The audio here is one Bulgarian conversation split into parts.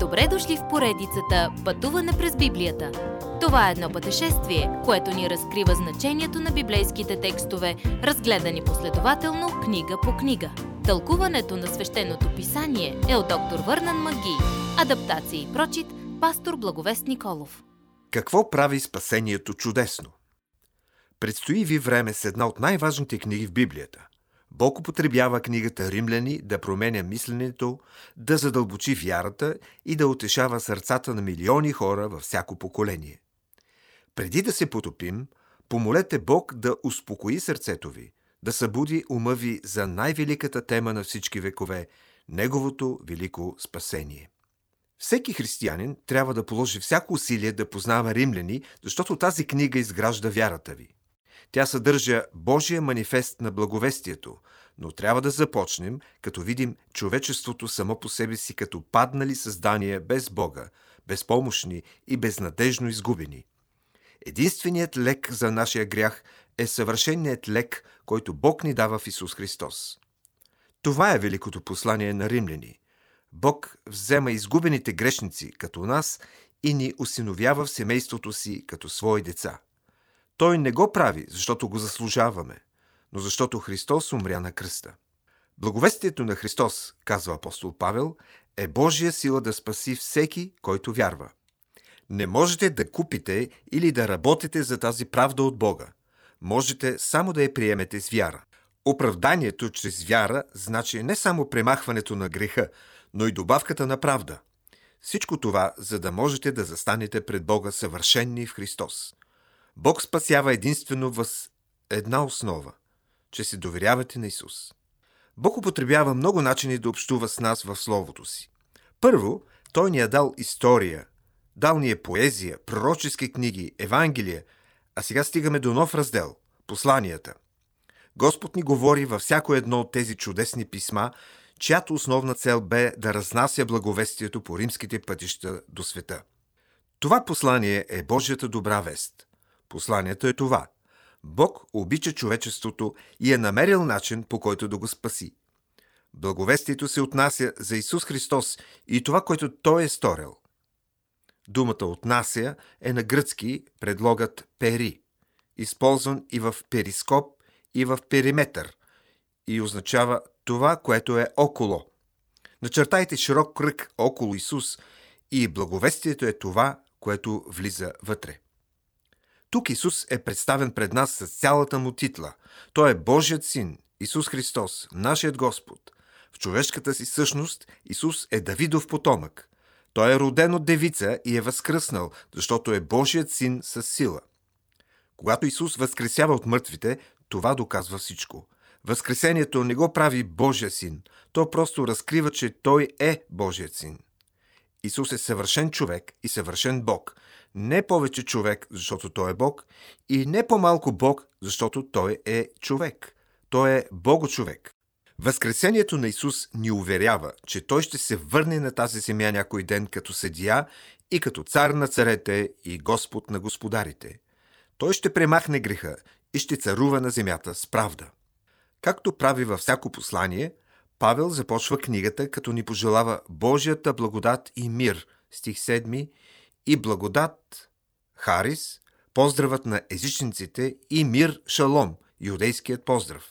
Добре дошли в поредицата Пътуване през Библията. Това е едно пътешествие, което ни разкрива значението на библейските текстове, разгледани последователно книга по книга. Тълкуването на свещеното писание е от доктор Върнан Маги. Адаптация и прочит, пастор Благовест Николов. Какво прави спасението чудесно? Предстои ви време с една от най-важните книги в Библията. Бог употребява книгата Римляни да променя мисленето, да задълбочи вярата и да утешава сърцата на милиони хора във всяко поколение. Преди да се потопим, помолете Бог да успокои сърцето ви, да събуди ума ви за най-великата тема на всички векове – Неговото велико спасение. Всеки християнин трябва да положи всяко усилие да познава римляни, защото тази книга изгражда вярата ви. Тя съдържа Божия манифест на благовестието, но трябва да започнем, като видим човечеството само по себе си като паднали създания без Бога, безпомощни и безнадежно изгубени. Единственият лек за нашия грях е съвършеният лек, който Бог ни дава в Исус Христос. Това е великото послание на римляни. Бог взема изгубените грешници като нас и ни осиновява в семейството си като свои деца – той не го прави, защото го заслужаваме, но защото Христос умря на кръста. Благовестието на Христос, казва апостол Павел, е Божия сила да спаси всеки, който вярва. Не можете да купите или да работите за тази правда от Бога. Можете само да я приемете с вяра. Оправданието чрез вяра значи не само премахването на греха, но и добавката на правда. Всичко това, за да можете да застанете пред Бога съвършенни в Христос. Бог спасява единствено въз една основа – че се доверявате на Исус. Бог употребява много начини да общува с нас в Словото си. Първо, Той ни е дал история, дал ни е поезия, пророчески книги, Евангелие, а сега стигаме до нов раздел – посланията. Господ ни говори във всяко едно от тези чудесни писма, чиято основна цел бе да разнася благовестието по римските пътища до света. Това послание е Божията добра вест – Посланието е това. Бог обича човечеството и е намерил начин, по който да го спаси. Благовестието се отнася за Исус Христос и това, което Той е сторил. Думата отнася е на гръцки предлогът пери, използван и в перископ, и в периметър, и означава това, което е около. Начертайте широк кръг около Исус и благовестието е това, което влиза вътре. Тук Исус е представен пред нас с цялата му титла. Той е Божият син, Исус Христос, нашият Господ. В човешката си същност Исус е Давидов потомък. Той е роден от девица и е възкръснал, защото е Божият син с сила. Когато Исус възкресява от мъртвите, това доказва всичко. Възкресението не го прави Божия син, то просто разкрива, че Той е Божият син. Исус е съвършен човек и съвършен Бог – не повече човек, защото той е Бог, и не по-малко Бог, защото той е човек. Той е Бого-човек. Възкресението на Исус ни уверява, че Той ще се върне на тази земя някой ден като съдия и като цар на царете и Господ на господарите. Той ще премахне греха и ще царува на земята с правда. Както прави във всяко послание, Павел започва книгата, като ни пожелава Божията благодат и мир, стих 7, и благодат, Харис, поздравът на езичниците и мир Шалом, юдейският поздрав.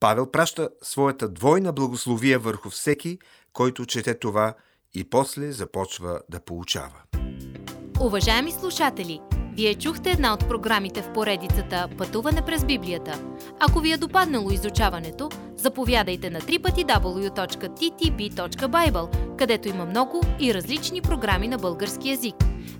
Павел праща своята двойна благословия върху всеки, който чете това и после започва да получава. Уважаеми слушатели, вие чухте една от програмите в поредицата Пътуване през Библията. Ако ви е допаднало изучаването, заповядайте на www.ttb.bible, където има много и различни програми на български язик –